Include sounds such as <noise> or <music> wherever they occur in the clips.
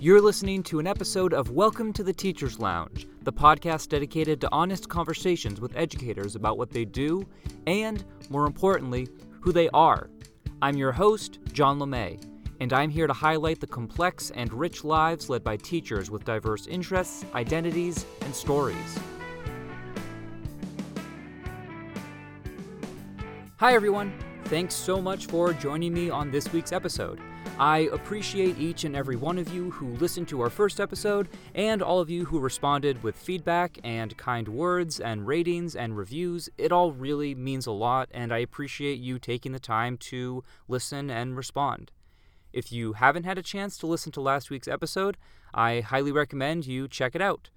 You're listening to an episode of Welcome to the Teacher's Lounge, the podcast dedicated to honest conversations with educators about what they do and, more importantly, who they are. I'm your host, John LeMay, and I'm here to highlight the complex and rich lives led by teachers with diverse interests, identities, and stories. Hi, everyone. Thanks so much for joining me on this week's episode. I appreciate each and every one of you who listened to our first episode, and all of you who responded with feedback and kind words and ratings and reviews. It all really means a lot, and I appreciate you taking the time to listen and respond. If you haven't had a chance to listen to last week's episode, I highly recommend you check it out.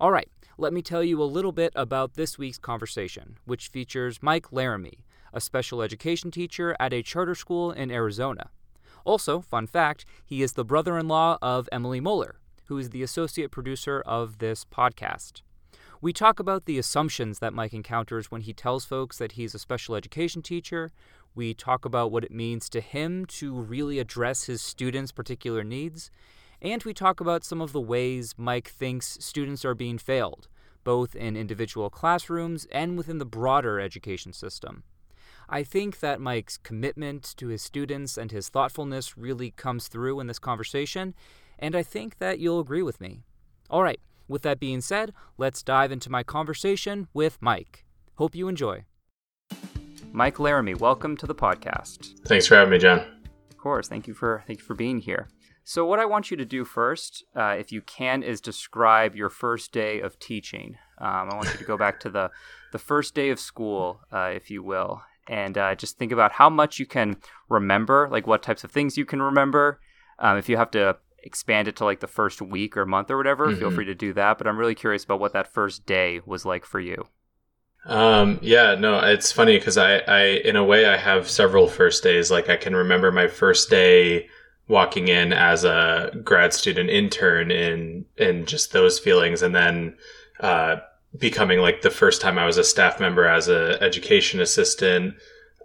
All right, let me tell you a little bit about this week's conversation, which features Mike Laramie, a special education teacher at a charter school in Arizona. Also, fun fact, he is the brother in law of Emily Moeller, who is the associate producer of this podcast. We talk about the assumptions that Mike encounters when he tells folks that he's a special education teacher. We talk about what it means to him to really address his students' particular needs. And we talk about some of the ways Mike thinks students are being failed, both in individual classrooms and within the broader education system. I think that Mike's commitment to his students and his thoughtfulness really comes through in this conversation, and I think that you'll agree with me. All right, with that being said, let's dive into my conversation with Mike. Hope you enjoy. Mike Laramie, welcome to the podcast. Thanks for having me, John. Of course, thank you for thank you for being here. So, what I want you to do first, uh, if you can, is describe your first day of teaching. Um, I want you to go back to the the first day of school, uh, if you will, and uh, just think about how much you can remember, like what types of things you can remember. Um, if you have to expand it to like the first week or month or whatever, mm-hmm. feel free to do that. But I'm really curious about what that first day was like for you. Um, yeah, no, it's funny because I, I, in a way, I have several first days. Like I can remember my first day walking in as a grad student intern in, in just those feelings. And then, uh, becoming like the first time I was a staff member as a education assistant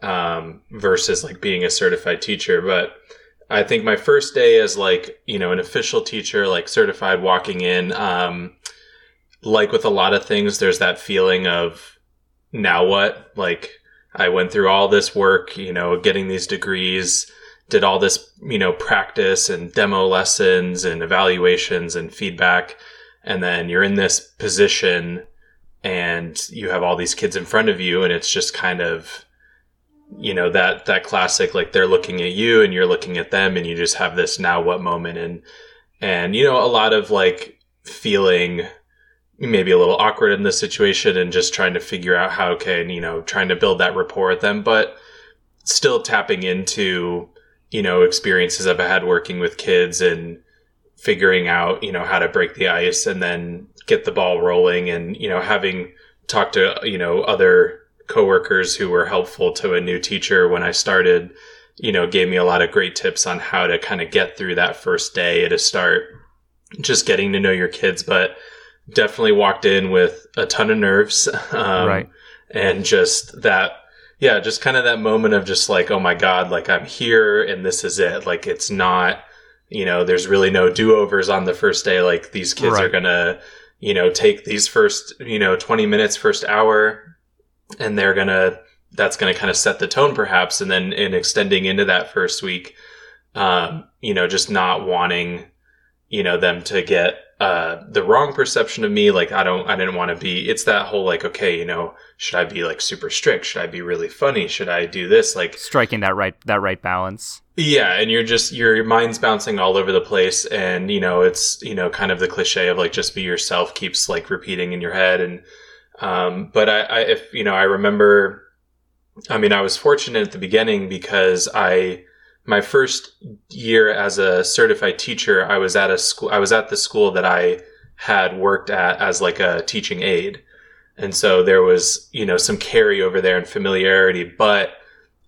um, versus like being a certified teacher. But I think my first day as like you know an official teacher, like certified, walking in, um, like with a lot of things, there's that feeling of now what? Like I went through all this work, you know, getting these degrees. Did all this, you know, practice and demo lessons and evaluations and feedback. And then you're in this position and you have all these kids in front of you and it's just kind of you know that that classic like they're looking at you and you're looking at them and you just have this now what moment. And and you know a lot of like feeling maybe a little awkward in this situation and just trying to figure out how can you know trying to build that rapport with them but still tapping into you know experiences I've had working with kids and figuring out you know how to break the ice and then get the ball rolling and you know having talked to you know other coworkers who were helpful to a new teacher when I started you know gave me a lot of great tips on how to kind of get through that first day to start just getting to know your kids but definitely walked in with a ton of nerves <laughs> um, right. and just that yeah just kind of that moment of just like oh my god like i'm here and this is it. Like it's not you know there's really no do-overs on the first day. Like these kids right. are gonna you know, take these first, you know, 20 minutes, first hour, and they're going to, that's going to kind of set the tone perhaps. And then in extending into that first week, um, you know, just not wanting, you know, them to get, uh, the wrong perception of me. Like, I don't, I didn't want to be, it's that whole like, okay, you know, should I be like super strict? Should I be really funny? Should I do this? Like striking that right, that right balance. Yeah, and you're just your mind's bouncing all over the place, and you know it's you know kind of the cliche of like just be yourself keeps like repeating in your head, and um, but I, I if you know I remember, I mean I was fortunate at the beginning because I my first year as a certified teacher I was at a school I was at the school that I had worked at as like a teaching aide, and so there was you know some carryover there and familiarity, but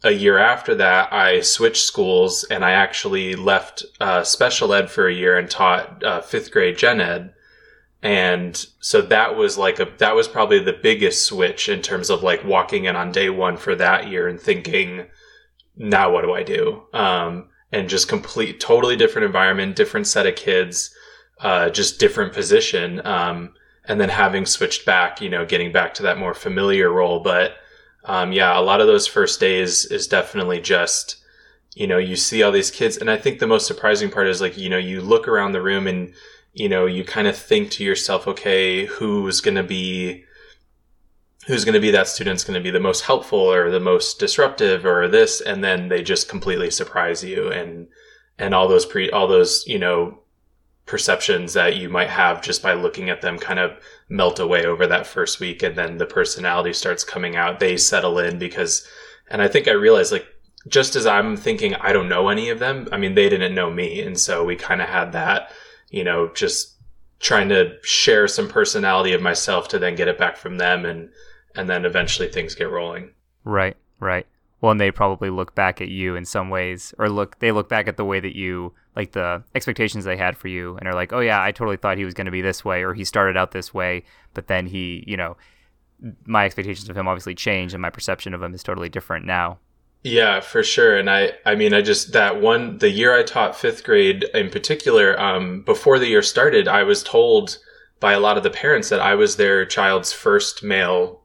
a year after that, I switched schools and I actually left uh, special ed for a year and taught uh, fifth grade gen ed. And so that was like a, that was probably the biggest switch in terms of like walking in on day one for that year and thinking, now what do I do? Um, and just complete, totally different environment, different set of kids, uh, just different position. Um, and then having switched back, you know, getting back to that more familiar role. But, um, yeah, a lot of those first days is definitely just, you know, you see all these kids. And I think the most surprising part is like, you know, you look around the room and, you know, you kind of think to yourself, okay, who's going to be, who's going to be that student's going to be the most helpful or the most disruptive or this and then they just completely surprise you and and all those pre all those you know perceptions that you might have just by looking at them kind of melt away over that first week and then the personality starts coming out. They settle in because and i think i realized like just as i'm thinking i don't know any of them i mean they didn't know me and so we kind of had that you know just trying to share some personality of myself to then get it back from them and and then eventually things get rolling. Right, right. Well, and they probably look back at you in some ways, or look they look back at the way that you like the expectations they had for you, and are like, oh yeah, I totally thought he was going to be this way, or he started out this way, but then he, you know, my expectations of him obviously changed, and my perception of him is totally different now. Yeah, for sure. And I, I mean, I just that one the year I taught fifth grade in particular. Um, before the year started, I was told by a lot of the parents that I was their child's first male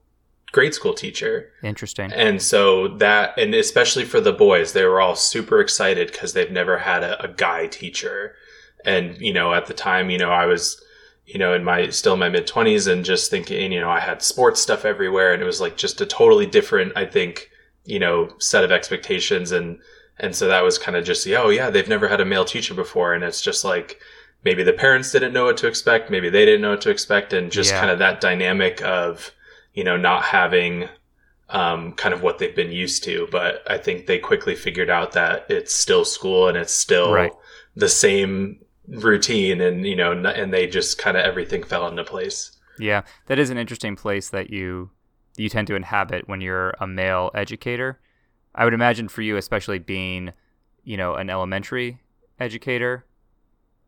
grade school teacher. Interesting. And so that, and especially for the boys, they were all super excited because they've never had a, a, guy teacher. And, you know, at the time, you know, I was, you know, in my, still in my mid 20s and just thinking, you know, I had sports stuff everywhere and it was like just a totally different, I think, you know, set of expectations. And, and so that was kind of just, the, oh, yeah, they've never had a male teacher before. And it's just like, maybe the parents didn't know what to expect. Maybe they didn't know what to expect. And just yeah. kind of that dynamic of, you know, not having um, kind of what they've been used to. But I think they quickly figured out that it's still school and it's still right. the same routine, and you know, and they just kind of everything fell into place. Yeah, that is an interesting place that you you tend to inhabit when you're a male educator. I would imagine for you, especially being, you know, an elementary educator,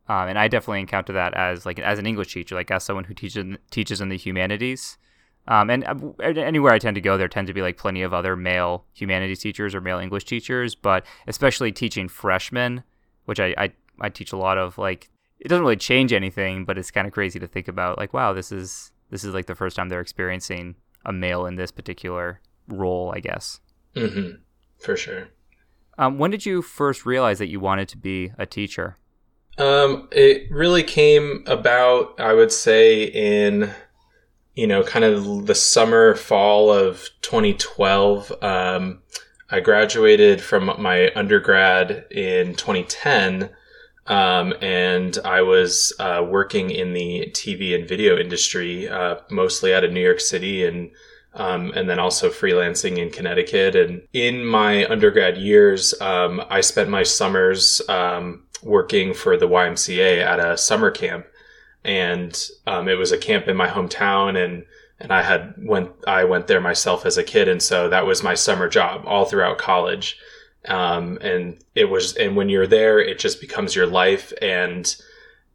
um, and I definitely encounter that as like as an English teacher, like as someone who teaches teaches in the humanities. Um, and uh, anywhere I tend to go, there tend to be like plenty of other male humanities teachers or male English teachers, but especially teaching freshmen, which I, I, I teach a lot of, like, it doesn't really change anything, but it's kind of crazy to think about, like, wow, this is, this is like the first time they're experiencing a male in this particular role, I guess. Mm-hmm. For sure. Um, when did you first realize that you wanted to be a teacher? Um, it really came about, I would say, in you know, kind of the summer, fall of 2012. Um, I graduated from my undergrad in 2010. Um, and I was uh, working in the TV and video industry, uh, mostly out of New York City and um, and then also freelancing in Connecticut. And in my undergrad years, um, I spent my summers um, working for the YMCA at a summer camp and um, it was a camp in my hometown and and I had went I went there myself as a kid. And so that was my summer job all throughout college. Um, and it was and when you're there it just becomes your life. And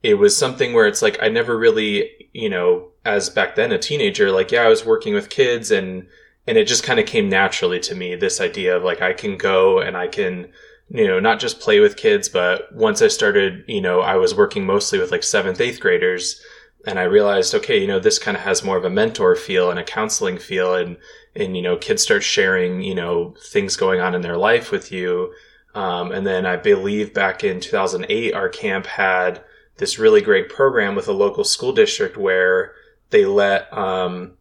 it was something where it's like I never really you know as back then a teenager like yeah I was working with kids and and it just kind of came naturally to me this idea of like I can go and I can you know, not just play with kids, but once I started, you know, I was working mostly with like seventh, eighth graders and I realized, okay, you know, this kind of has more of a mentor feel and a counseling feel and, and, you know, kids start sharing, you know, things going on in their life with you. Um, and then I believe back in 2008, our camp had this really great program with a local school district where they let, um,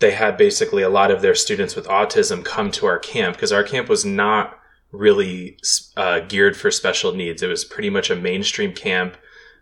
they had basically a lot of their students with autism come to our camp because our camp was not really uh, geared for special needs. It was pretty much a mainstream camp,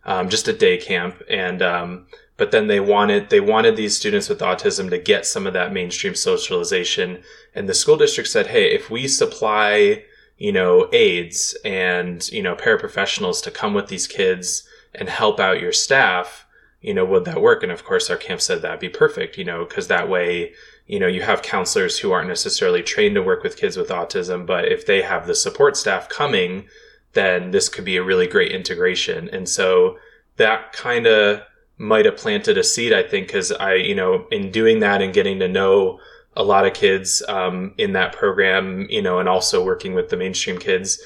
um, just a day camp, and um, but then they wanted they wanted these students with autism to get some of that mainstream socialization. And the school district said, "Hey, if we supply, you know, aides and you know paraprofessionals to come with these kids and help out your staff." You know, would that work? And of course, our camp said that'd be perfect, you know, because that way you know, you have counselors who aren't necessarily trained to work with kids with autism, but if they have the support staff coming, then this could be a really great integration. And so that kind of might have planted a seed, I think, because I, you know, in doing that and getting to know a lot of kids um, in that program, you know, and also working with the mainstream kids,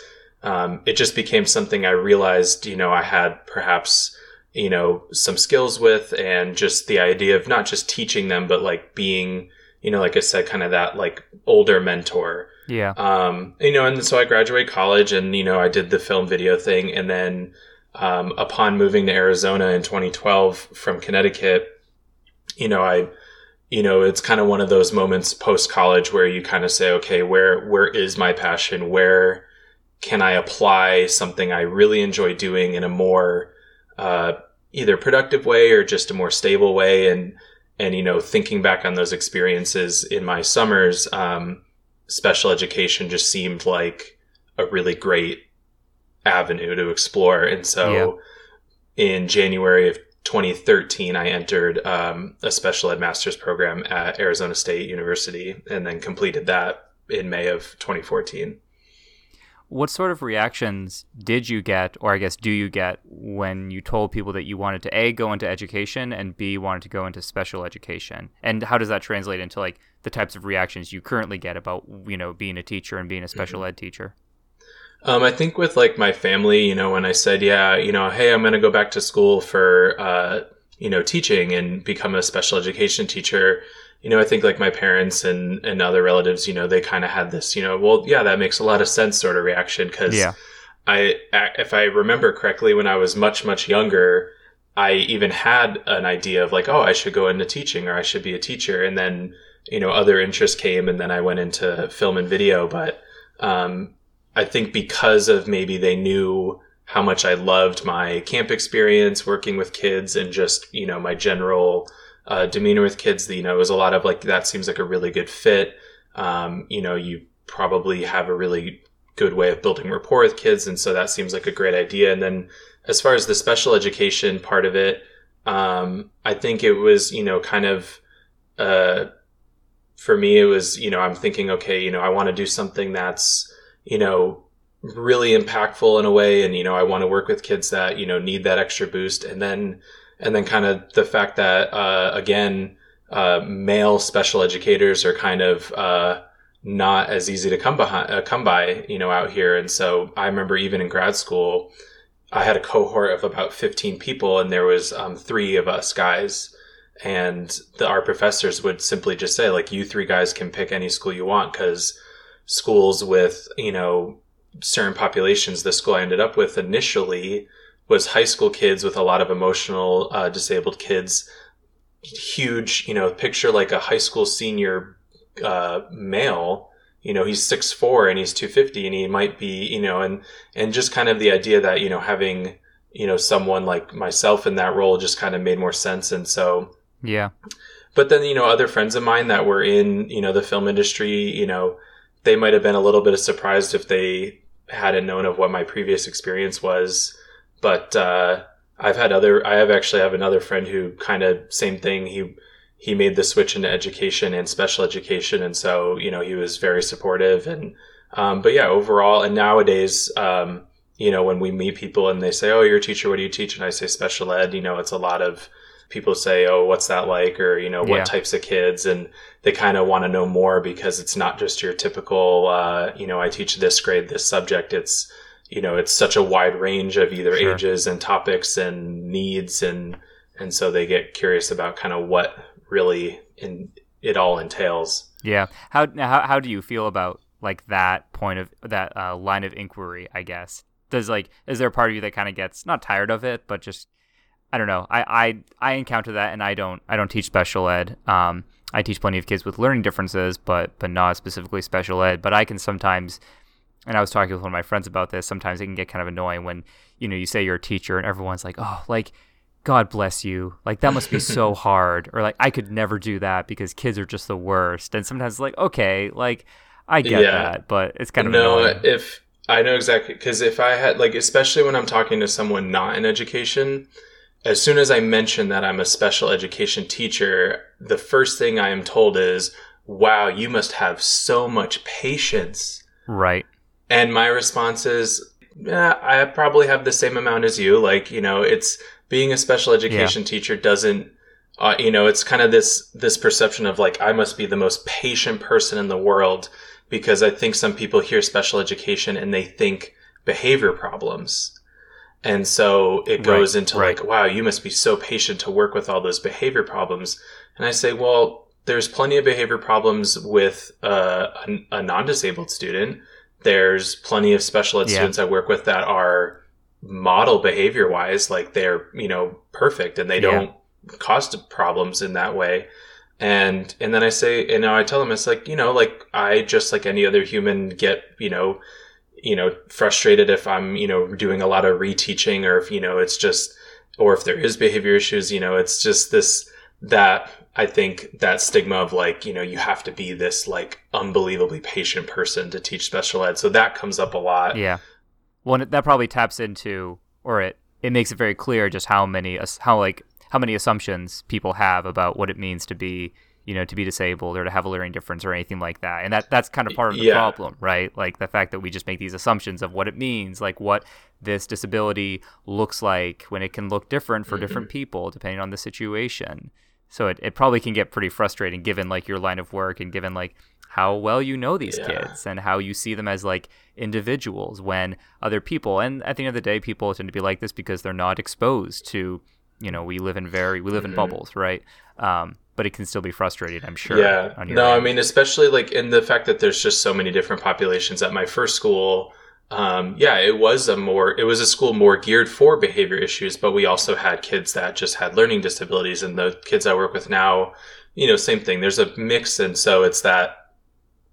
um, it just became something I realized, you know, I had perhaps, you know, some skills with and just the idea of not just teaching them, but like being, you know, like I said, kind of that like older mentor. Yeah. Um, you know, and so I graduated college and, you know, I did the film video thing. And then, um, upon moving to Arizona in 2012 from Connecticut, you know, I, you know, it's kind of one of those moments post college where you kind of say, okay, where, where is my passion? Where can I apply something I really enjoy doing in a more, uh, either productive way or just a more stable way? And, and, you know, thinking back on those experiences in my summers, um, special education just seemed like a really great avenue to explore. And so yeah. in January of 2013, I entered um, a special ed master's program at Arizona State University and then completed that in May of 2014. What sort of reactions did you get, or I guess do you get, when you told people that you wanted to A, go into education, and B, wanted to go into special education? And how does that translate into like the types of reactions you currently get about, you know, being a teacher and being a special mm-hmm. ed teacher? Um, I think with like my family, you know, when I said, yeah, you know, hey, I'm going to go back to school for, uh, you know, teaching and become a special education teacher, you know, I think like my parents and, and other relatives, you know, they kind of had this, you know, well, yeah, that makes a lot of sense sort of reaction. Cause yeah. I, if I remember correctly, when I was much, much younger, I even had an idea of like, oh, I should go into teaching or I should be a teacher. And then, you know, other interests came and then I went into film and video. But, um, I think because of maybe they knew how much I loved my camp experience working with kids and just, you know, my general uh, demeanor with kids, you know, it was a lot of like, that seems like a really good fit. Um, you know, you probably have a really good way of building rapport with kids. And so that seems like a great idea. And then as far as the special education part of it, um, I think it was, you know, kind of, uh, for me, it was, you know, I'm thinking, okay, you know, I want to do something that's, you know, really impactful in a way. And, you know, I want to work with kids that, you know, need that extra boost. And then, and then kind of the fact that, uh, again, uh, male special educators are kind of, uh, not as easy to come behind, uh, come by, you know, out here. And so I remember even in grad school, I had a cohort of about 15 people and there was, um, three of us guys and the, our professors would simply just say like, you three guys can pick any school you want because schools with, you know, certain populations. The school I ended up with initially was high school kids with a lot of emotional uh, disabled kids. Huge, you know, picture like a high school senior uh, male. You know, he's six four and he's two fifty, and he might be, you know, and and just kind of the idea that you know having you know someone like myself in that role just kind of made more sense, and so yeah. But then you know other friends of mine that were in you know the film industry, you know they might have been a little bit surprised if they hadn't known of what my previous experience was. But uh, I've had other. I have actually have another friend who kind of same thing. He he made the switch into education and special education, and so you know he was very supportive. And um, but yeah, overall, and nowadays, um, you know, when we meet people and they say, "Oh, you're a teacher. What do you teach?" and I say special ed, you know, it's a lot of people say, "Oh, what's that like?" or you know, what yeah. types of kids, and they kind of want to know more because it's not just your typical, uh, you know, I teach this grade, this subject. It's you know, it's such a wide range of either sure. ages and topics and needs, and and so they get curious about kind of what really in it all entails. Yeah. How how how do you feel about like that point of that uh, line of inquiry? I guess does like is there a part of you that kind of gets not tired of it, but just I don't know. I, I I encounter that, and I don't I don't teach special ed. Um, I teach plenty of kids with learning differences, but but not specifically special ed. But I can sometimes, and I was talking with one of my friends about this. Sometimes it can get kind of annoying when you know you say you're a teacher and everyone's like, oh, like God bless you. Like that must be <laughs> so hard, or like I could never do that because kids are just the worst. And sometimes like okay, like I get yeah. that, but it's kind of no. Annoying. If I know exactly because if I had like, especially when I'm talking to someone not in education as soon as I mention that I'm a special education teacher, the first thing I am told is, wow, you must have so much patience. Right. And my response is, yeah, I probably have the same amount as you. Like, you know, it's being a special education yeah. teacher doesn't, uh, you know, it's kind of this, this perception of like, I must be the most patient person in the world because I think some people hear special education and they think behavior problems. And so it goes Right, into right. like, wow, you must be so patient to work with all those behavior problems. And I say, well, there's plenty of behavior problems with uh, a, a non-disabled student. There's plenty of special ed Yeah. students I work with that are model behavior wise, like they're you know perfect and they Yeah. don't cause problems in that way. And and then I say, and now I tell them it's like you know, like I just like any other human get you know, you know, frustrated if I'm you know doing a lot of reteaching or if you know it's just or if there is behavior issues, you know, it's just this that I think that stigma of like, you know, you have to be this like unbelievably patient person to teach special ed. So that comes up a lot. Yeah. Well, that probably taps into, or it it makes it very clear just how many how like how many assumptions people have about what it means to be you know to be disabled or to have a learning difference or anything like that and that that's kind of part of the Yeah. problem right like the fact that we just make these assumptions of what it means like what this disability looks like when it can look different for different mm-hmm. people depending on the situation so it, it probably can get pretty frustrating given like your line of work and given like how well you know these Yeah. kids and how you see them as like individuals when other people and at the end of the day people tend to be like this because they're not exposed to you know we live in very we live in Mhm. bubbles right um but it can still be frustrating i'm sure Yeah. on your No, I mean, especially like in the fact that there's just so many different populations at my first school. Um, yeah, it was a more, it was a school more geared for behavior issues, but we also had kids that just had learning disabilities. And the kids I work with now, you know, same thing. There's a mix. And so it's that,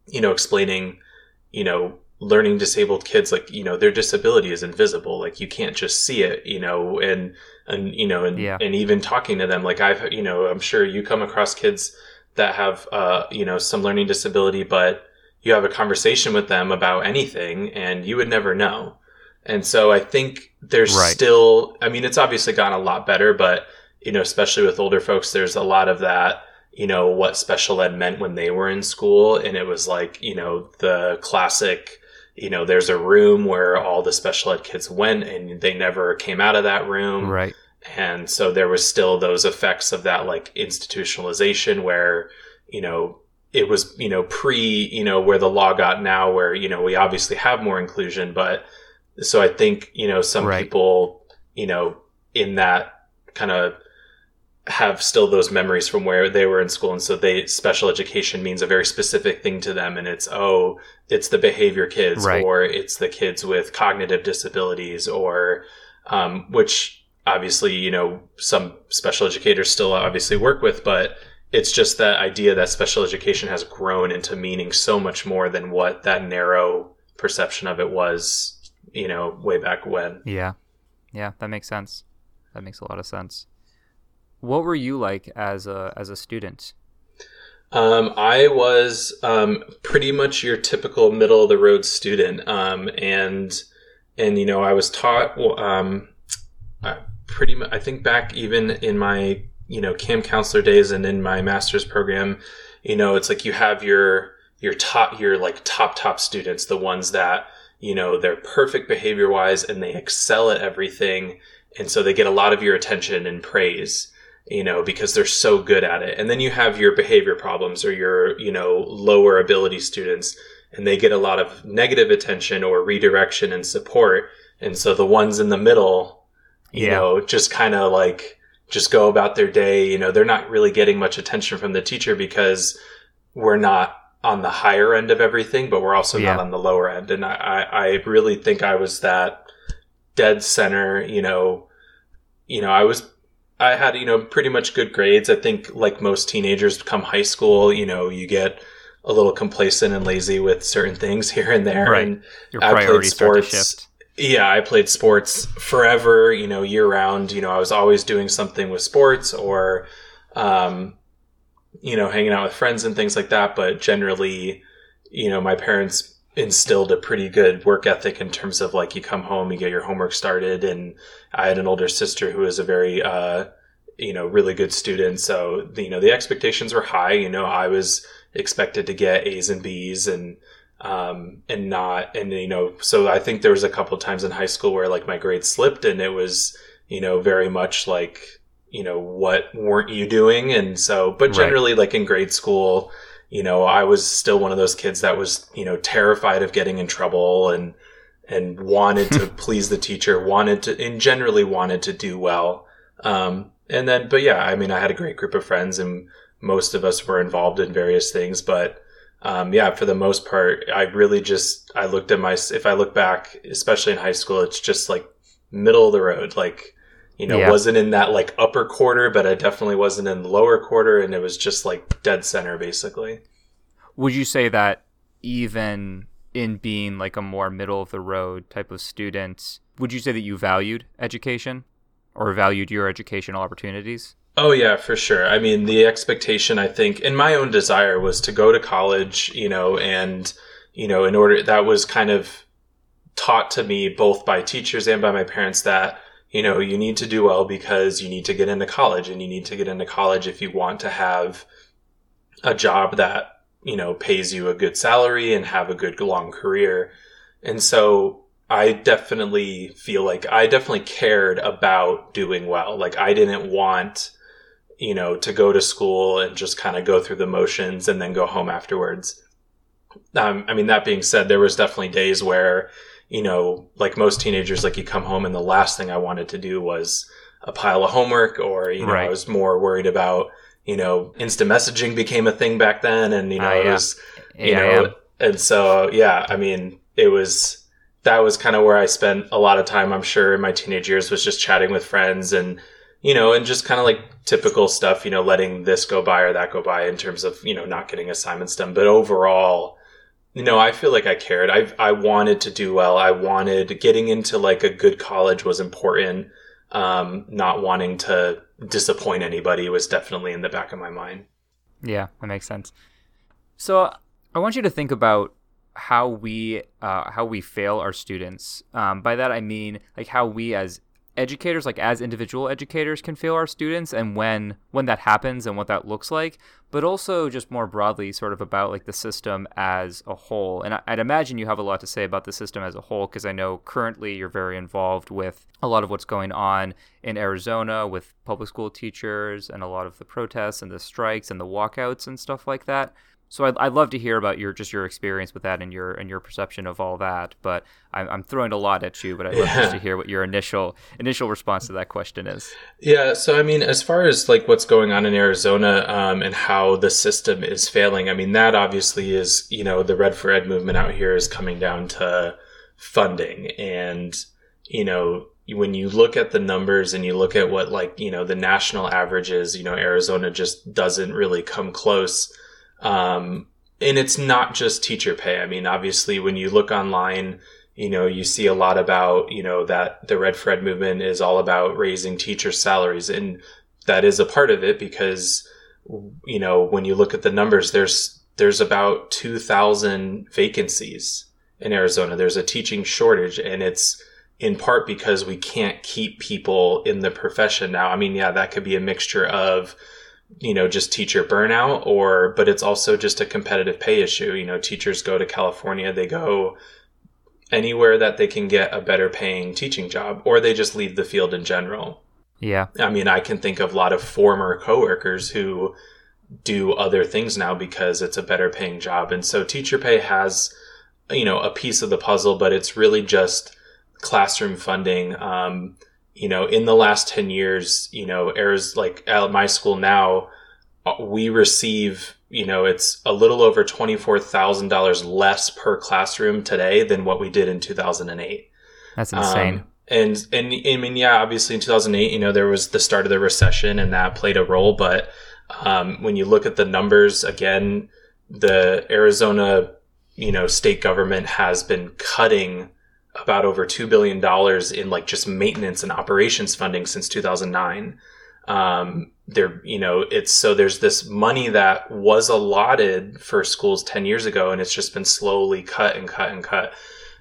you know, explaining, you know, learning disabled kids, like, you know, their disability is invisible. Like you can't just see it, you know, and, and, you know, and, Yeah. and even talking to them, like I've, you know, I'm sure you come across kids that have uh, you know some learning disability but you have a conversation with them about anything and you would never know. And so i think there's Right. still i mean it's obviously gotten a lot better but you know especially with older folks there's a lot of that you know what special ed meant when they were in school. And it was like you know the classic you know there's a room where all the special ed kids went and they never came out of that room. Right. And so there was still those effects of that like institutionalization where you know it was you know pre you know where the law got now where you know we obviously have more inclusion but so i think you know some Right. people you know in that kind of have still those memories from where they were in school and so they special education means a very specific thing to them and it's oh it's the behavior kids Right. or it's the kids with cognitive disabilities or um, which obviously you know some special educators still obviously work with but it's just that idea that special education has grown into meaning so much more than what that narrow perception of it was you know way back when Yeah. Yeah, that makes sense. That makes a lot of sense. What were you like as a as a student? Um, I was um, pretty much your typical middle of the road student, um, and and you know I was taught um, pretty much. I think back even in my you know camp counselor days and in my master's program, you know it's like you have your your top your like top top students, the ones that you know they're perfect behavior wise and they excel at everything, and so they get a lot of your attention and praise you know, because they're so good at it. And then you have your behavior problems or your, you know, lower ability students and they get a lot of negative attention or redirection and support. And so the ones in the middle, you Yeah. know, just kind of like just go about their day, you know, they're not really getting much attention from the teacher because we're not on the higher end of everything, but we're also Yeah. not on the lower end. And I, I, I really think I was that dead center, you know, you know, I was I had, you know, pretty much good grades. I think like most teenagers come high school, you know, you get a little complacent and lazy with certain things <laughs> here and there. Right. And Your I played priorities start to sports. Yeah, I played sports forever, you know, year round. You know, I was always doing something with sports or, um, you know, hanging out with friends and things like that. But generally, you know, my parents instilled a pretty good work ethic in terms of like you come home, you get your homework started. And I had an older sister who was a very, uh, you know, really good student. So, you know, the expectations were high. You know, I was expected to get A's and B's and, um, and not, and, you know, so I think there was a couple of times in high school where like my grades slipped and it was, you know, very much like, you know, what weren't you doing? And so, but Right. generally like in grade school, you know, I was still one of those kids that was, you know, terrified of getting in trouble and, and wanted to <laughs> please the teacher, wanted to, and generally wanted to do well. Um, and then, but yeah, I mean, I had a great group of friends and most of us were involved in various things, but um, yeah, for the most part, I really just, I looked at my, if I look back, especially in high school, it's just like middle of the road. Like, you know, yeah. wasn't in that like upper quarter, but I definitely wasn't in the lower quarter. And it was just like dead center, basically. Would you say that even in being like a more middle of the road type of student, would you say that you valued education or valued your educational opportunities? Oh yeah, for sure. I mean, the expectation I think and my own desire was to go to college, you know, and you know, in order that was kind of taught to me both by teachers and by my parents that you know, you need to do well because you need to get into college and you need to get into college if you want to have a job that you know, pays you a good salary and have a good long career. And so I definitely feel like I definitely cared about doing well. Like I didn't want, you know, to go to school and just kind of go through the motions and then go home afterwards. Um, I mean, that being said, there was definitely days where, you know, like most teenagers, like you come home and the last thing I wanted to do was a pile of homework or, you know, right. I was more worried about, you know, instant messaging became a thing back then, and you know, uh, yeah. it was, you yeah, know, and so yeah, I mean, it was that was kind of where I spent a lot of time. I'm sure in my teenage years was just chatting with friends and you know, and just kind of like typical stuff, you know, letting this go by or that go by in terms of you know not getting assignments done, but overall. You know, I feel like I cared. I I wanted to do well. I wanted getting into like a good college was important. Um, not wanting to disappoint anybody was definitely in the back of my mind. Yeah, that makes sense. So I want you to think about how we uh, how we fail our students. Um, by that I mean like how we as educators like as individual educators can fail our students and when when that happens and what that looks like but also just more broadly sort of about like the system as a whole. And i'd imagine you have a lot to say about the system as a whole because i know currently you're very involved with a lot of what's going on in arizona with public school teachers and a lot of the protests and the strikes and the walkouts and stuff like that so I'd, I'd love to hear about your just your experience with that and your and your perception of all that. But I'm, I'm throwing a lot at you, but I'd love yeah. just to hear what your initial initial response to that question is. Yeah. So I mean, as far as like what's going on in Arizona um, and how the system is failing, I mean that obviously is you know the Red for Ed movement out here is coming down to funding and you know when you look at the numbers and you look at what like you know the national average is, you know Arizona just doesn't really come close um, and it's not just teacher pay. I mean, obviously, when you look online, you know, you see a lot about, you know, that the Red for Ed movement is all about raising teacher salaries. And that is a part of it because, you know, when you look at the numbers, there's, there's about 2,000 vacancies in Arizona. There's a teaching shortage and it's in part because we can't keep people in the profession now. I mean, yeah, that could be a mixture of, you know just teacher burnout or but it's also just a competitive pay issue. You know teachers go to california they go anywhere that they can get a better paying teaching job or they just leave the field in general. Yeah. I mean i can think of a lot of former coworkers who do other things now because it's a better paying job. And so teacher pay has you know a piece of the puzzle but it's really just classroom funding. Um, you know, in the last 10 years, you know, errors like at my school now, uh, we receive, you know, it's a little over $24,000 less per classroom today than what we did in 2008. That's insane. Um, and, and I mean, yeah, obviously in 2008, you know, there was the start of the recession and that played a role. But um, when you look at the numbers again, the Arizona, you know, state government has been cutting about over $2 billion in like just maintenance and operations funding since 2009. Um, there, you know, it's so there's this money that was allotted for schools 10 years ago and it's just been slowly cut and cut and cut.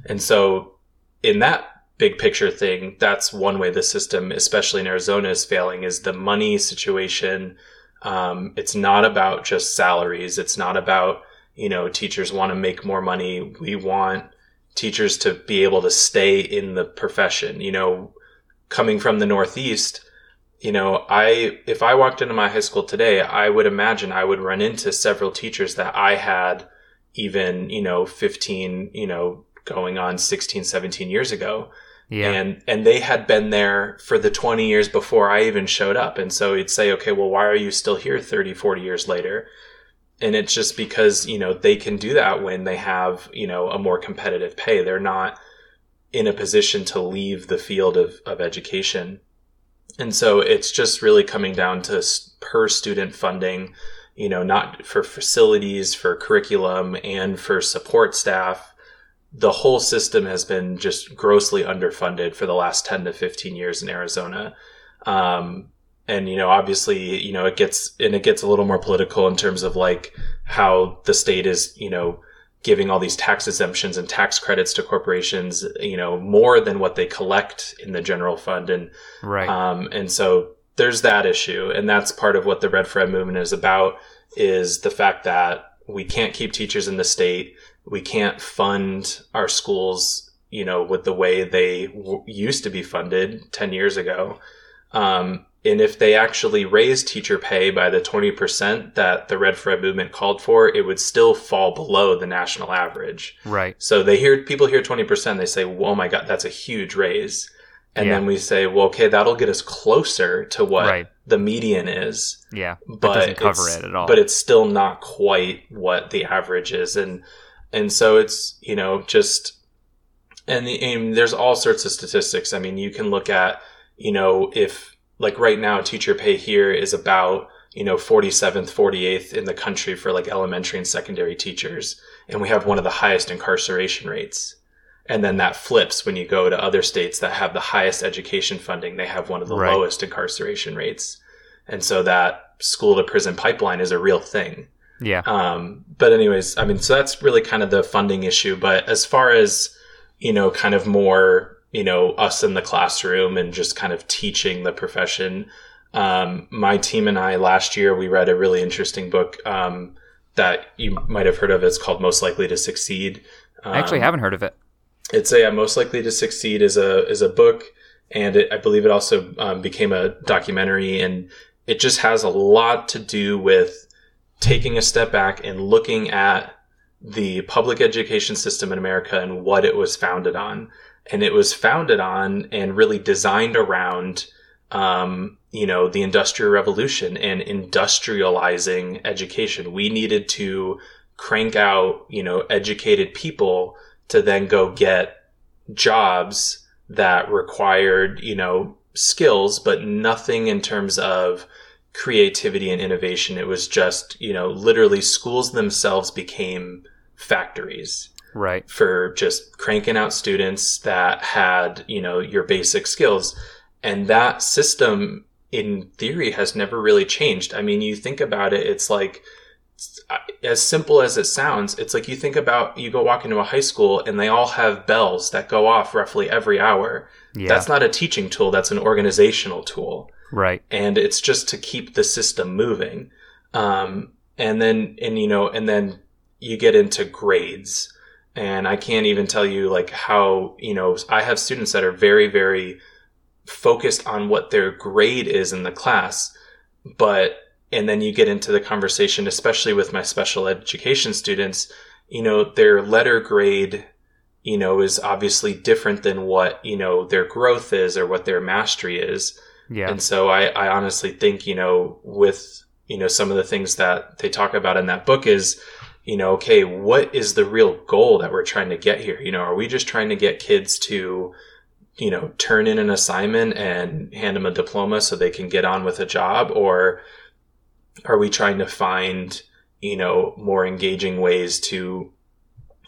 And so in that big picture thing, that's one way the system, especially in Arizona, is failing is the money situation. Um, it's not about just salaries. It's not about, you know, teachers want to make more money. We want teachers to be able to stay in the profession. You know, coming from the Northeast, you know, I, if I walked into my high school today, I would imagine I would run into several teachers that I had even, you know, 15, you know, going on 16, 17 years ago. Yeah. And and they had been there for the 20 years before I even showed up. And so you'd say, okay, well, why are you still here 30, 40 years later? And it's just because, you know, they can do that when they have, you know, a more competitive pay. They're not in a position to leave the field of, of education. And so it's just really coming down to per student funding, you know, not for facilities, for curriculum, and for support staff. The whole system has been just grossly underfunded for the last 10 to 15 years in Arizona. Um, and, you know, obviously, you know, it gets, and it gets a little more political in terms of like how the state is, you know, giving all these tax exemptions and tax credits to corporations, you know, more than what they collect in the general fund. And, right. Um, and so there's that issue. And that's part of what the Red for Ed movement is about is the fact that we can't keep teachers in the state. We can't fund our schools, you know, with the way they w- used to be funded 10 years ago. Um, and if they actually raised teacher pay by the 20% that the Red for Ed movement called for, it would still fall below the national average. Right. So they hear people hear 20%, they say, "Oh my god, that's a huge raise." And Yeah. then we say, "Well, okay, that'll get us closer to what Right. the median is." Yeah. But doesn't cover it's- it at all. But it's still not quite what the average is and and so it's, you know, just and, the, and there's all sorts of statistics. I mean, you can look at, you know, if like right now teacher pay here is about, you know, 47th, 48th in the country for like elementary and secondary teachers. And we have one of the highest incarceration rates. And then that flips when you go to other states that have the highest education funding. They have one of the Right. lowest incarceration rates. And so that school to prison pipeline is a real thing. yeah. Um, but anyways, I mean, so that's really kind of the funding issue. But as far as, you know, kind of more, you know, us in the classroom and just kind of teaching the profession, um, my team and I last year, we read a really interesting book, um, that you might have heard of. It's called Most Likely to Succeed. Um, I actually haven't heard of it. it's a, uh, most likely to succeed is a is a book and it, i believe it also um, became a documentary and it just has a lot to do with taking a step back and looking at the public education system in america and what it was founded on and it was founded on and really designed around um, you know the industrial revolution and industrializing education we needed to crank out you know educated people to then go get jobs that required, you know, skills, but nothing in terms of creativity and innovation. It was just, you know, literally schools themselves became factories Right. for just cranking out students that had, you know, your basic skills. And that system in theory has never really changed. I mean, you think about it, it's like, as simple as it sounds, it's like you think about you go walk into a high school and they all have bells that go off roughly every hour. Yeah. That's not a teaching tool, that's an organizational tool. right. And it's just to keep the system moving. Um, and then, and you know, and then you get into grades. And I can't even tell you like how, you know, I have students that are very, very focused on what their grade is in the class, but and then you get into the conversation, especially with my special education students, you know, their letter grade, you know, is obviously different than what, you know, their growth is or what their mastery is. Yeah. And so I, I honestly think, you know, with, you know, some of the things that they talk about in that book is, you know, okay, what is the real goal that we're trying to get here? You know, are we just trying to get kids to, you know, turn in an assignment and hand them a diploma so they can get on with a job? Or are we trying to find, you know, more engaging ways to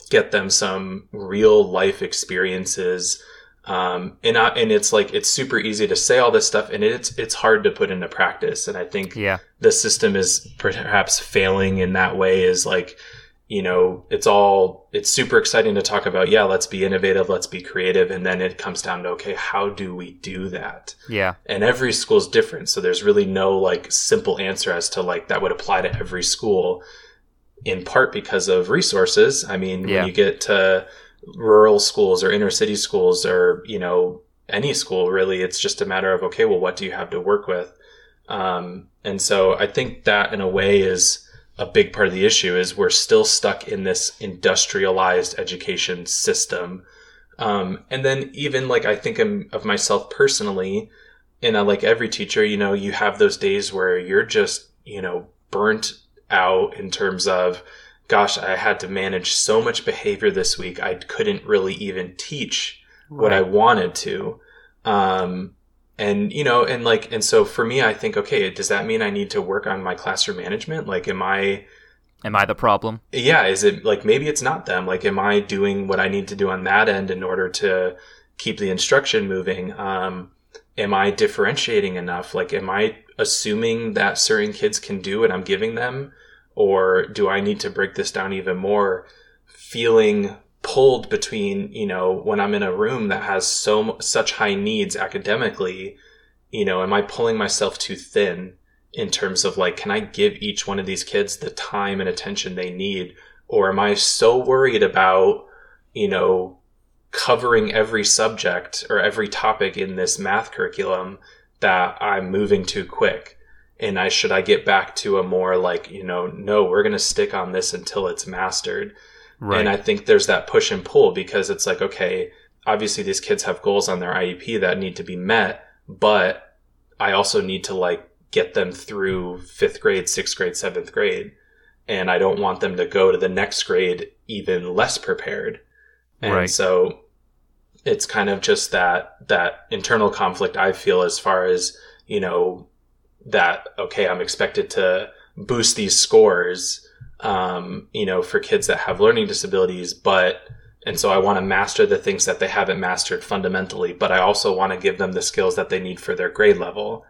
get them some real life experiences? Um, and I, and it's like it's super easy to say all this stuff, and it's it's hard to put into practice. And I think yeah. the system is perhaps failing in that way. Is like, you know, it's all it's super exciting to talk about. Yeah, let's be innovative, let's be creative, and then it comes down to okay, how do we do that? Yeah. and every school is different so there's really no like simple answer as to like that would apply to every school in part because of resources i mean Yeah. when you get to rural schools or inner city schools or you know any school really it's just a matter of okay well what do you have to work with um, and so i think that in a way is a big part of the issue is we're still stuck in this industrialized education system. Um, and then even like I think of myself personally, and I, like every teacher, you know, you have those days where you're just, you know, burnt out in terms of, gosh, I had to manage so much behavior this week. I couldn't really even teach right. what I wanted to. Um, and you know and like and so for me i think okay does that mean i need to work on my classroom management like am i am i the problem yeah is it like maybe it's not them like am i doing what i need to do on that end in order to keep the instruction moving um am i differentiating enough like am i assuming that certain kids can do what i'm giving them or do i need to break this down even more? Feeling pulled between you know when i'm in a room that has so such high needs academically you know am i pulling myself too thin in terms of like can i give each one of these kids the time and attention they need? Or am i so worried about you know covering every subject or every topic in this math curriculum that i'm moving too quick and i should i get back to a more like you know no we're going to stick on this until it's mastered Right. And I think there's that push and pull because it's like, okay, obviously these kids have goals on their IEP that need to be met, but I also need to like get them through fifth grade, sixth grade, seventh grade. And I don't want them to go to the next grade even less prepared. And right. so it's kind of just that, that internal conflict I feel as far as, you know, that, okay, I'm expected to boost these scores um, you know, for kids that have learning disabilities, but and so I want to master the things that they haven't mastered fundamentally, but I also want to give them the skills that they need for their grade level.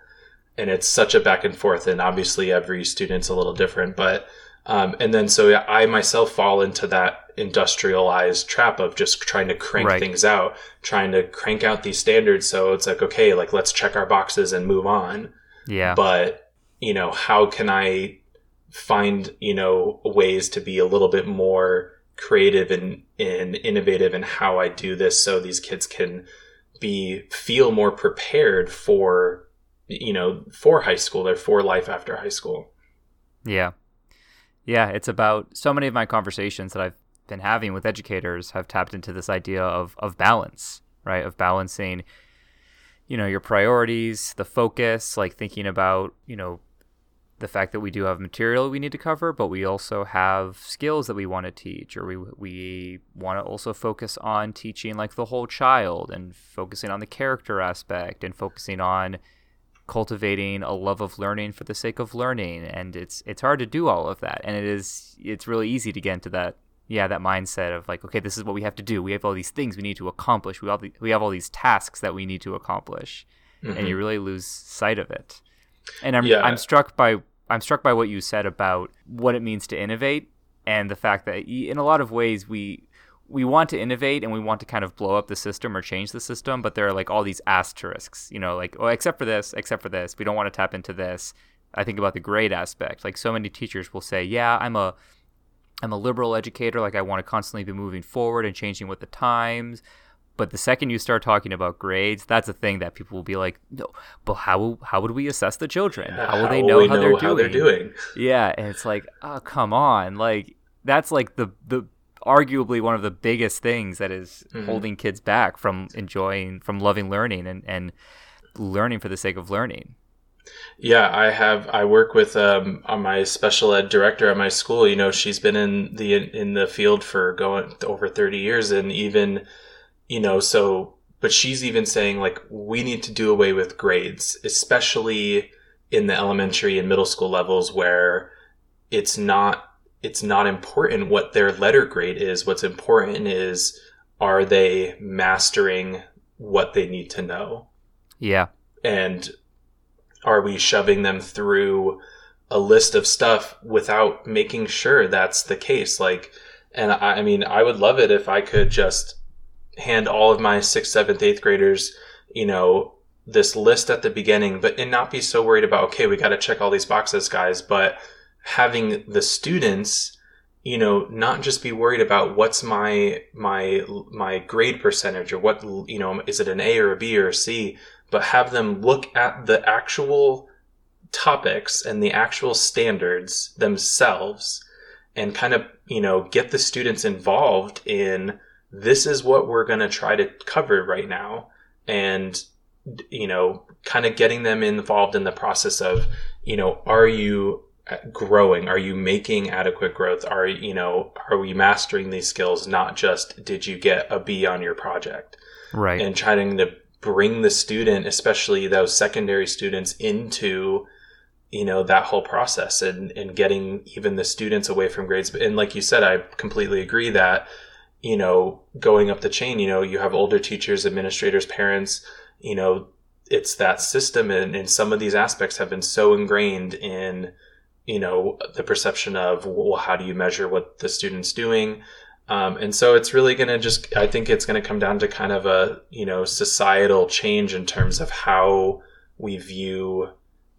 And it's such a back and forth, and obviously every student's a little different, but um, and then so I myself fall into that industrialized trap of just trying to crank right. things out, trying to crank out these standards. So it's like, okay, like let's check our boxes and move on. Yeah. But, you know, how can I find you know ways to be a little bit more creative and, and innovative in how I do this so these kids can be feel more prepared for you know for high school or for life after high school. Yeah. Yeah, it's about so many of my conversations that I've been having with educators have tapped into this idea of of balance, right? Of balancing you know your priorities, the focus, like thinking about, you know, the fact that we do have material we need to cover, but we also have skills that we want to teach, or we we want to also focus on teaching like the whole child and focusing on the character aspect and focusing on cultivating a love of learning for the sake of learning. And it's it's hard to do all of that, and it is it's really easy to get into that yeah that mindset of like okay this is what we have to do. We have all these things we need to accomplish. We all the, we have all these tasks that we need to accomplish, mm-hmm. and you really lose sight of it. And I'm yeah. I'm struck by I'm struck by what you said about what it means to innovate and the fact that in a lot of ways we we want to innovate and we want to kind of blow up the system or change the system, but there are like all these asterisks, you know, like oh, except for this, except for this, we don't want to tap into this. I think about the grade aspect. Like so many teachers will say, "Yeah, I'm a I'm a liberal educator, like I want to constantly be moving forward and changing with the times." But the second you start talking about grades, that's a thing that people will be like, no, but how how would we assess the children? How will they know, how, know they're, how doing? they're doing? Yeah, and it's like, oh come on, like that's like the the arguably one of the biggest things that is mm-hmm. holding kids back from enjoying from loving learning and and learning for the sake of learning. Yeah, I have. I work with um, my special ed director at my school. You know, she's been in the in the field for going over thirty years, and even you know, so, but she's even saying like, we need to do away with grades, especially in the elementary and middle school levels where it's not, it's not important what their letter grade is. What's important is, are they mastering what they need to know? Yeah. And are we shoving them through a list of stuff without making sure that's the case? Like, and I, I mean, I would love it if I could just hand all of my sixth, seventh, eighth graders, you know, this list at the beginning, but and not be so worried about, okay, we got to check all these boxes, guys, but having the students, you know, not just be worried about what's my, my, my grade percentage or what, you know, is it an A or a B or a C, but have them look at the actual topics and the actual standards themselves and kind of, you know, get the students involved in this is what we're going to try to cover right now. And, you know, kind of getting them involved in the process of, you know, are you growing? Are you making adequate growth? Are, you know, are we mastering these skills? Not just did you get a B on your project? Right. And trying to bring the student, especially those secondary students, into you know that whole process and and getting even the students away from grades. And like you said i completely agree that you know going up the chain you know you have older teachers administrators parents you know it's that system and, and some of these aspects have been so ingrained in you know the perception of well how do you measure what the student's doing um, and so it's really going to just i think it's going to come down to kind of a you know societal change in terms of how we view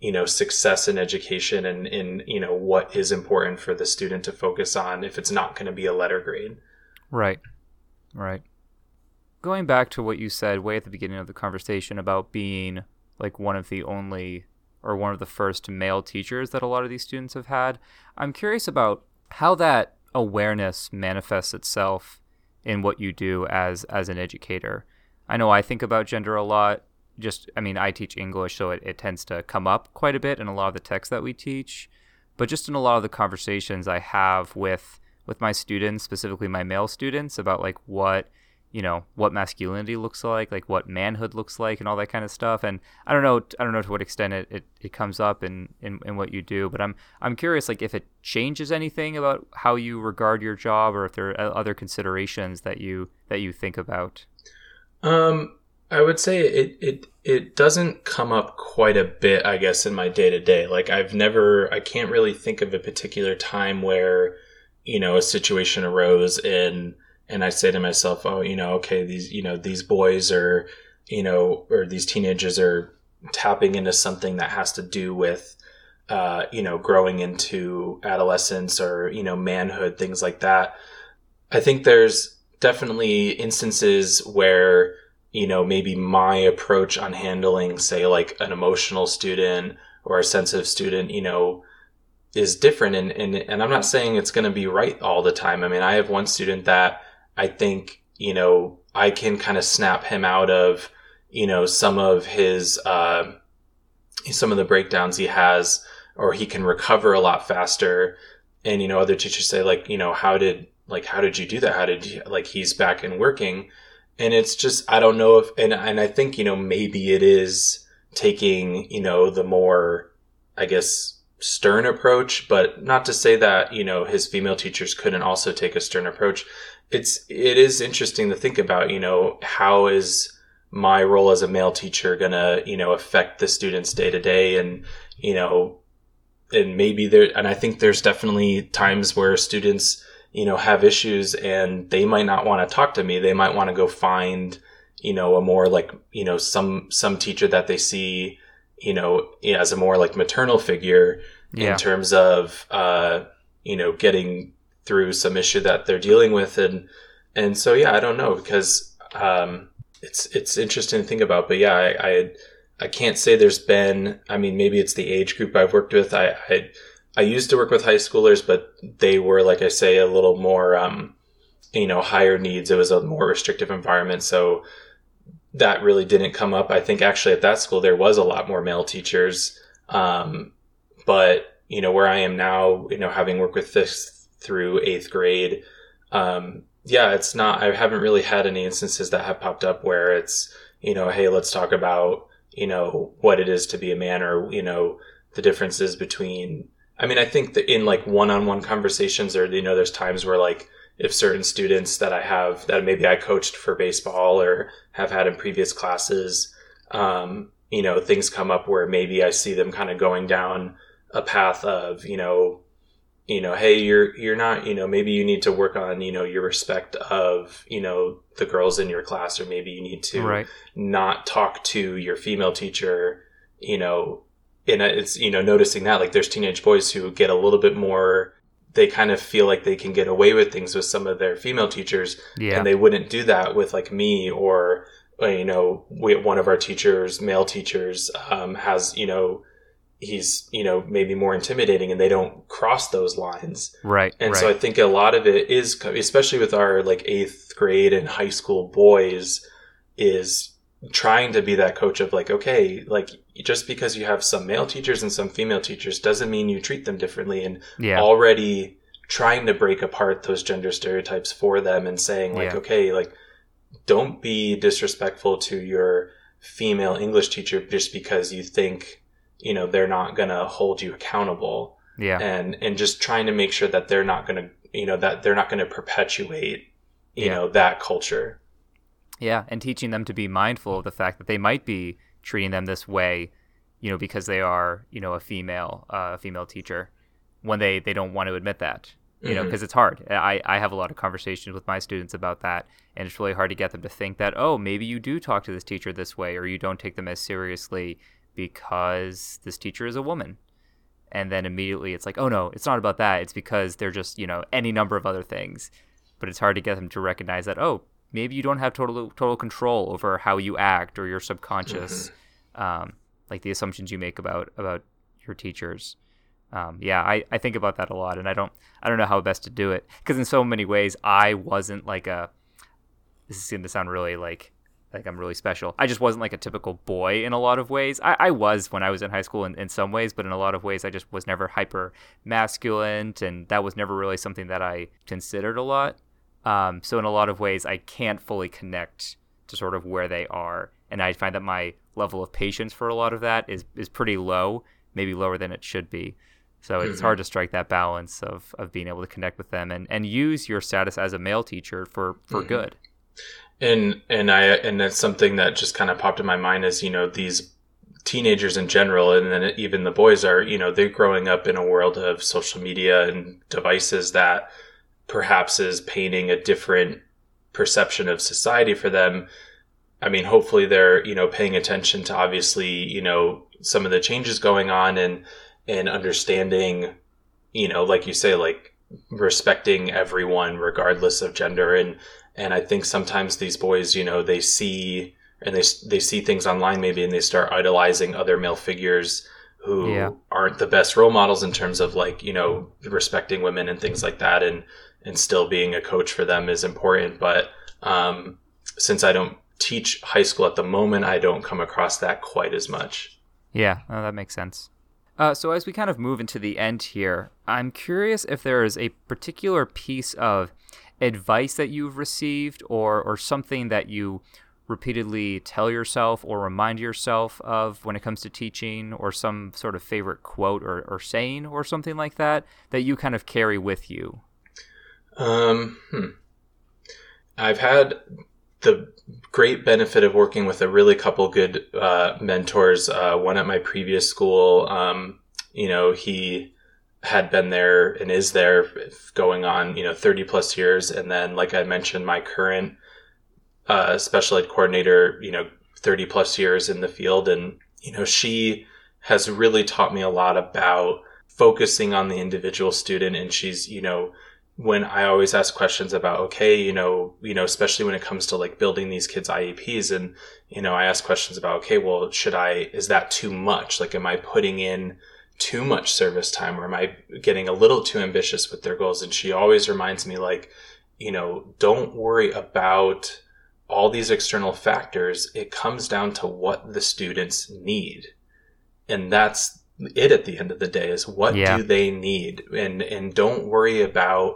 you know success in education and in you know what is important for the student to focus on if it's not going to be a letter grade. Right. Right. Going back to what you said way at the beginning of the conversation about being like one of the only or one of the first male teachers that a lot of these students have had i'm curious about how that awareness manifests itself in what you do as as an educator i know i think about gender a lot just I mean I teach English, so it, it tends to come up quite a bit in a lot of the texts that we teach. But just in a lot of the conversations I have with with my students, specifically my male students, about like what you know what masculinity looks like like what manhood looks like and all that kind of stuff and i don't know i don't know to what extent it, it, it comes up in, in in what you do but i'm i'm curious like if it changes anything about how you regard your job or if there are other considerations that you that you think about um I would say it it it doesn't come up quite a bit, I guess, in my day to day. Like I've never, I can't really think of a particular time where, you know, a situation arose and and I say to myself, oh, you know, okay, these you know these boys are, you know, or these teenagers are tapping into something that has to do with, uh, you know, growing into adolescence or you know manhood, things like that. I think there's definitely instances where you know, maybe my approach on handling, say, like an emotional student or a sensitive student, you know, is different. And, and, and I'm not saying it's going to be right all the time. I mean, I have one student that I think, you know, I can kind of snap him out of, you know, some of his, uh, some of the breakdowns he has, or he can recover a lot faster. And, you know, other teachers say, like, you know, how did, like, how did you do that? How did you, like, he's back and working and it's just I don't know if and and I think you know maybe it is taking you know the more I guess stern approach, but not to say that you know his female teachers couldn't also take a stern approach. It's it is interesting to think about you know how is my role as a male teacher gonna you know affect the students day to day and you know and maybe there and I think there's definitely times where students you know, have issues and they might not want to talk to me. They might want to go find, you know, a more like, you know, some, some teacher that they see, you know, as a more like maternal figure yeah. in terms of, uh, you know, getting through some issue that they're dealing with. And, and so, yeah, I don't know because, um, it's, it's interesting to think about, but yeah, I, I, I can't say there's been, I mean, maybe it's the age group I've worked with. I, I, I used to work with high schoolers, but they were, like I say, a little more, um, you know, higher needs. It was a more restrictive environment. So that really didn't come up. I think actually at that school, there was a lot more male teachers. Um, but, you know, where I am now, you know, having worked with this through eighth grade, um, yeah, it's not, I haven't really had any instances that have popped up where it's, you know, hey, let's talk about, you know, what it is to be a man or, you know, the differences between, I mean, I think that in like one-on-one conversations, or you know, there's times where like if certain students that I have that maybe I coached for baseball or have had in previous classes, um, you know, things come up where maybe I see them kind of going down a path of, you know, you know, hey, you're you're not, you know, maybe you need to work on, you know, your respect of, you know, the girls in your class, or maybe you need to right. not talk to your female teacher, you know, and it's you know noticing that like there's teenage boys who get a little bit more they kind of feel like they can get away with things with some of their female teachers yeah. and they wouldn't do that with like me or uh, you know we, one of our teachers male teachers um, has you know he's you know maybe more intimidating and they don't cross those lines right and right. so i think a lot of it is especially with our like eighth grade and high school boys is trying to be that coach of like okay like just because you have some male teachers and some female teachers doesn't mean you treat them differently and yeah already trying to break apart those gender stereotypes for them and saying like Yeah. okay like don't be disrespectful to your female english teacher just because you think you know they're not going to hold you accountable yeah and and just trying to make sure that they're not going to you know that they're not going to perpetuate you Yeah. know that culture Yeah, and teaching them to be mindful of the fact that they might be treating them this way, you know, because they are, you know, a female, uh, a female teacher, when they they don't want to admit that, you know, Mhm. because it's hard. I I have a lot of conversations with my students about that, and it's really hard to get them to think that, oh, maybe you do talk to this teacher this way, or you don't take them as seriously because this teacher is a woman. And then immediately it's like, oh no, it's not about that. It's because they're just, you know, any number of other things. But it's hard to get them to recognize that, oh, maybe you don't have total total control over how you act or your subconscious, um, like the assumptions you make about about your teachers. Um, yeah, I, I think about that a lot, and I don't I don't know how best to do it because in so many ways I wasn't like a. This is going to sound really like like I'm really special. I just wasn't like a typical boy in a lot of ways. I, I was when I was in high school in, in some ways, but in a lot of ways I just was never hyper masculine, and that was never really something that I considered a lot. Um, so in a lot of ways, I can't fully connect to sort of where they are, and I find that my level of patience for a lot of that is is pretty low, maybe lower than it should be. So it's Mhm. hard to strike that balance of, of being able to connect with them and, and use your status as a male teacher for, for Mhm. good. And and i and that's something that just kind of popped in my mind is you know these teenagers in general and then even the boys are you know they're growing up in a world of social media and devices that perhaps is painting a different perception of society for them. I mean hopefully they're you know paying attention to obviously you know some of the changes going on and and understanding you know like you say like respecting everyone regardless of gender. And and I think sometimes these boys, you know, they see and they they see things online maybe, and they start idolizing other male figures who Yeah. aren't the best role models in terms of like you know respecting women and things like that, and and still being a coach for them is important. But um, since I don't teach high school at the moment, I don't come across that quite as much. Yeah, no, that makes sense. Uh, so as we kind of move into the end here, I'm curious if there is a particular piece of advice that you've received or or something that you repeatedly tell yourself or remind yourself of when it comes to teaching or some sort of favorite quote or, or saying or something like that that you kind of carry with you Um, hmm. I've had the great benefit of working with a really couple good uh, mentors. Uh, one at my previous school, um, you know, he had been there and is there going on, you know, 30 plus years. And then, like I mentioned, my current uh, special ed coordinator, you know, 30 plus years in the field. And, you know, she has really taught me a lot about focusing on the individual student. And she's, you know, when I always ask questions about, okay, you know, you know, especially when it comes to like building these kids IEPs and, you know, I ask questions about, okay, well, should I, is that too much? Like, am I putting in too much service time or am I getting a little too ambitious with their goals? And she always reminds me like, you know, don't worry about all these external factors. It comes down to what the students need. And that's it at the end of the day is what Yeah. do they need? And, and don't worry about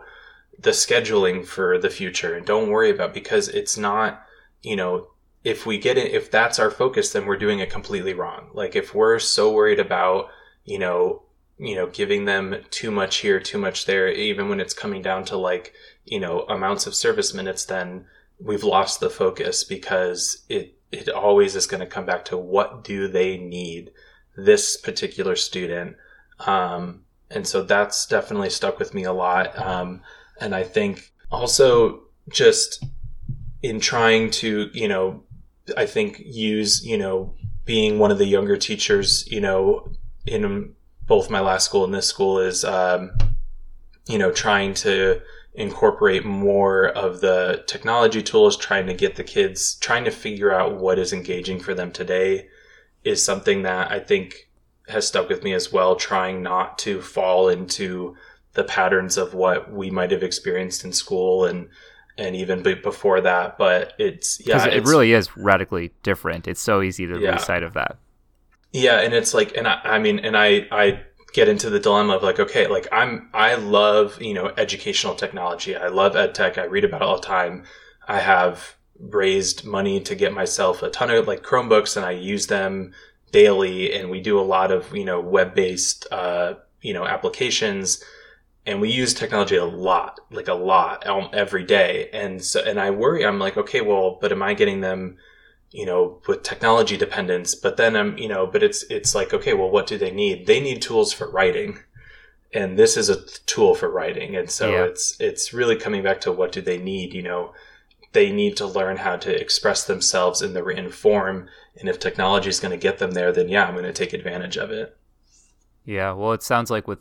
the scheduling for the future and don't worry about because it's not, you know, if we get it, if that's our focus, then we're doing it completely wrong. Like if we're so worried about, you know, you know, giving them too much here, too much there, even when it's coming down to like, you know, amounts of service minutes, then we've lost the focus because it, it always is going to come back to what do they need this particular student. Um, and so that's definitely stuck with me a lot. Um, and I think also just in trying to, you know, I think use, you know, being one of the younger teachers, you know, in both my last school and this school is, um, you know, trying to incorporate more of the technology tools, trying to get the kids, trying to figure out what is engaging for them today is something that I think has stuck with me as well, trying not to fall into the patterns of what we might have experienced in school and and even before that. But it's yeah, it really is radically different. It's so easy to yeah. lose sight of that. Yeah, and it's like, and I, I mean, and I I get into the dilemma of like, okay, like I'm I love you know educational technology. I love ed tech. I read about it all the time. I have raised money to get myself a ton of like Chromebooks, and I use them daily. And we do a lot of you know web based uh, you know applications and we use technology a lot, like a lot um, every day. And so, and I worry, I'm like, okay, well, but am I getting them, you know, with technology dependence? But then I'm, you know, but it's, it's like, okay, well, what do they need? They need tools for writing. And this is a tool for writing. And so yeah. it's, it's really coming back to what do they need? You know, they need to learn how to express themselves in the written form. And if technology is going to get them there, then yeah, I'm going to take advantage of it. Yeah. Well, it sounds like with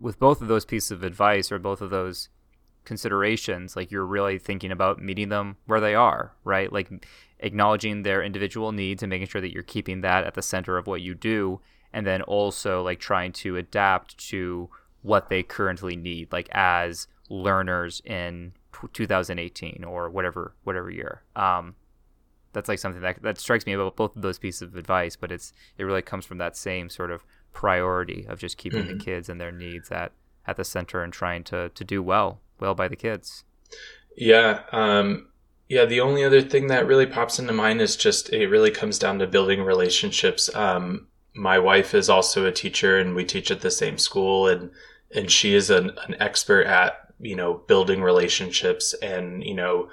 with both of those pieces of advice or both of those considerations, like you're really thinking about meeting them where they are, right? Like acknowledging their individual needs and making sure that you're keeping that at the center of what you do. And then also like trying to adapt to what they currently need, like as learners in 2018 or whatever, whatever year. Um, that's like something that, that strikes me about both of those pieces of advice, but it's, it really comes from that same sort of priority of just keeping mm-hmm. the kids and their needs at at the center and trying to to do well well by the kids. Yeah, um, yeah. The only other thing that really pops into mind is just it really comes down to building relationships. Um, my wife is also a teacher, and we teach at the same school, and and she is an, an expert at you know building relationships and you know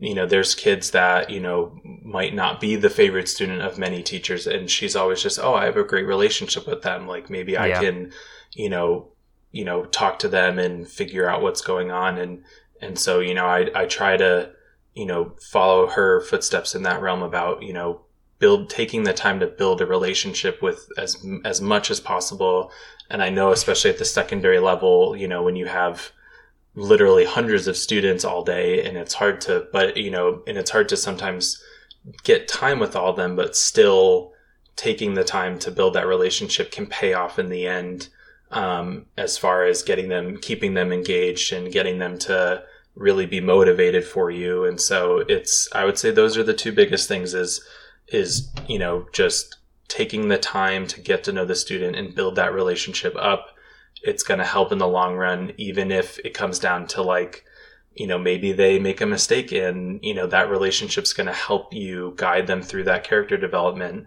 you know, there's kids that, you know, might not be the favorite student of many teachers. And she's always just, oh, I have a great relationship with them. Like maybe I yeah. can, you know, you know, talk to them and figure out what's going on. And, and so, you know, I, I try to, you know, follow her footsteps in that realm about, you know, build, taking the time to build a relationship with as, as much as possible. And I know, especially at the secondary level, you know, when you have, literally hundreds of students all day and it's hard to but you know and it's hard to sometimes get time with all of them but still taking the time to build that relationship can pay off in the end um, as far as getting them keeping them engaged and getting them to really be motivated for you and so it's i would say those are the two biggest things is is you know just taking the time to get to know the student and build that relationship up it's going to help in the long run, even if it comes down to like, you know, maybe they make a mistake and, you know, that relationship's going to help you guide them through that character development.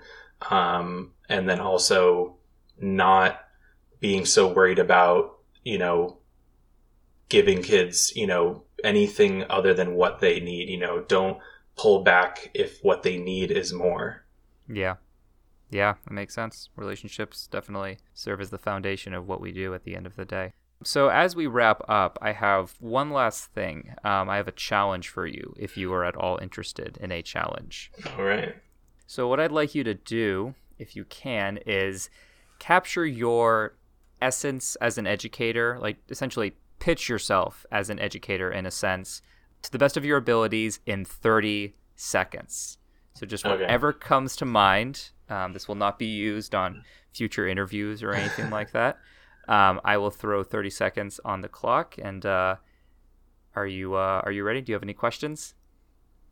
Um, and then also not being so worried about, you know, giving kids, you know, anything other than what they need, you know, don't pull back if what they need is more. Yeah. Yeah, that makes sense. Relationships definitely serve as the foundation of what we do at the end of the day. So, as we wrap up, I have one last thing. Um, I have a challenge for you if you are at all interested in a challenge. All right. So, what I'd like you to do, if you can, is capture your essence as an educator, like essentially pitch yourself as an educator in a sense to the best of your abilities in 30 seconds. So, just whatever okay. comes to mind um, this will not be used on future interviews or anything <laughs> like that. Um, I will throw 30 seconds on the clock. And uh, are you uh, are you ready? Do you have any questions?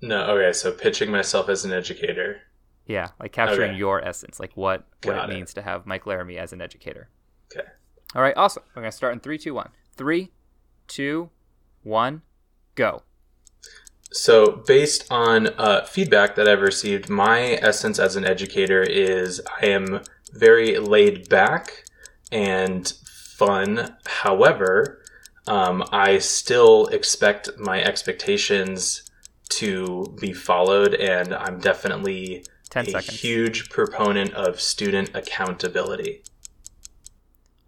No. Okay. So pitching myself as an educator. Yeah, like capturing okay. your essence, like what Got what it, it, means to have Mike Laramie as an educator. Okay. All right. Awesome. We're gonna start in three, two, one. Three, two, one, go. So, based on uh, feedback that I've received, my essence as an educator is I am very laid back and fun. However, um, I still expect my expectations to be followed, and I'm definitely a huge proponent of student accountability.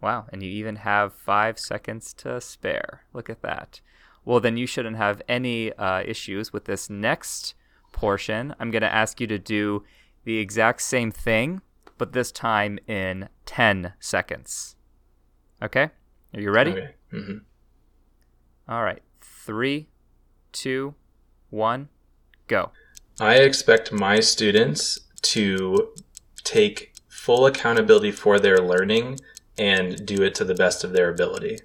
Wow, and you even have five seconds to spare. Look at that well, then you shouldn't have any uh, issues with this next portion. I'm going to ask you to do the exact same thing, but this time in 10 seconds. Okay? Are you ready? Okay. Mm-hmm. All right. Three, two, one, go. I expect my students to take full accountability for their learning and do it to the best of their ability.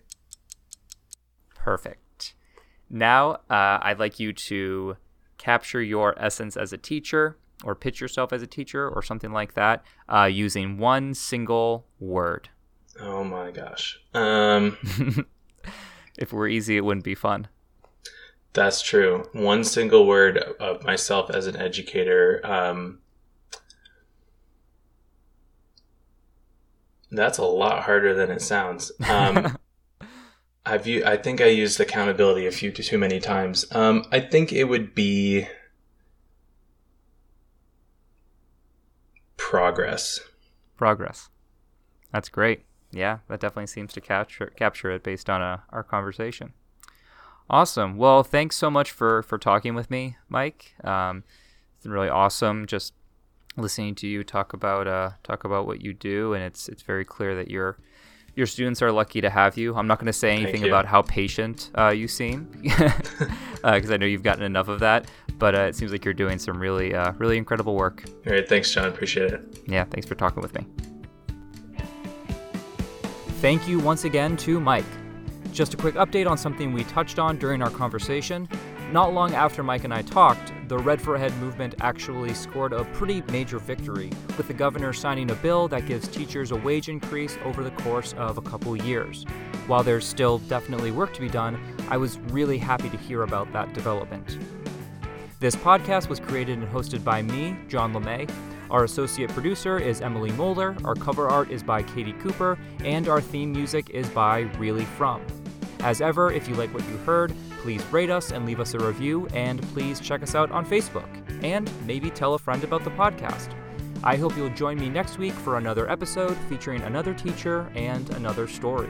Perfect. Now, uh, I'd like you to capture your essence as a teacher or pitch yourself as a teacher or something like that uh, using one single word. Oh my gosh. Um, <laughs> if it were easy, it wouldn't be fun. That's true. One single word of myself as an educator. Um, that's a lot harder than it sounds. Um, <laughs> I've u- I think I used accountability a few too many times. Um, I think it would be progress. Progress. That's great. Yeah, that definitely seems to capture capture it based on uh, our conversation. Awesome. Well, thanks so much for for talking with me, Mike. Um, it's been really awesome just listening to you talk about uh, talk about what you do, and it's it's very clear that your your students are lucky to have you. I'm not going to say anything about how patient uh, you seem, because <laughs> uh, I know you've gotten enough of that. But uh, it seems like you're doing some really uh, really incredible work. All right, thanks, John. Appreciate it. Yeah, thanks for talking with me. Thank you once again to Mike. Just a quick update on something we touched on during our conversation. Not long after Mike and I talked, the Red for Ed movement actually scored a pretty major victory, with the governor signing a bill that gives teachers a wage increase over the course of a couple years. While there's still definitely work to be done, I was really happy to hear about that development. This podcast was created and hosted by me, John LeMay. Our associate producer is Emily Moeller, our cover art is by Katie Cooper, and our theme music is by Really From. As ever, if you like what you heard, please rate us and leave us a review, and please check us out on Facebook, and maybe tell a friend about the podcast. I hope you'll join me next week for another episode featuring another teacher and another story.